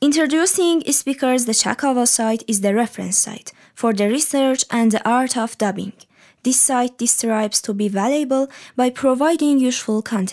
Introducing Speakers the Chakava site is the reference site for the research and the art of dubbing. This site describes to be valuable by providing useful content.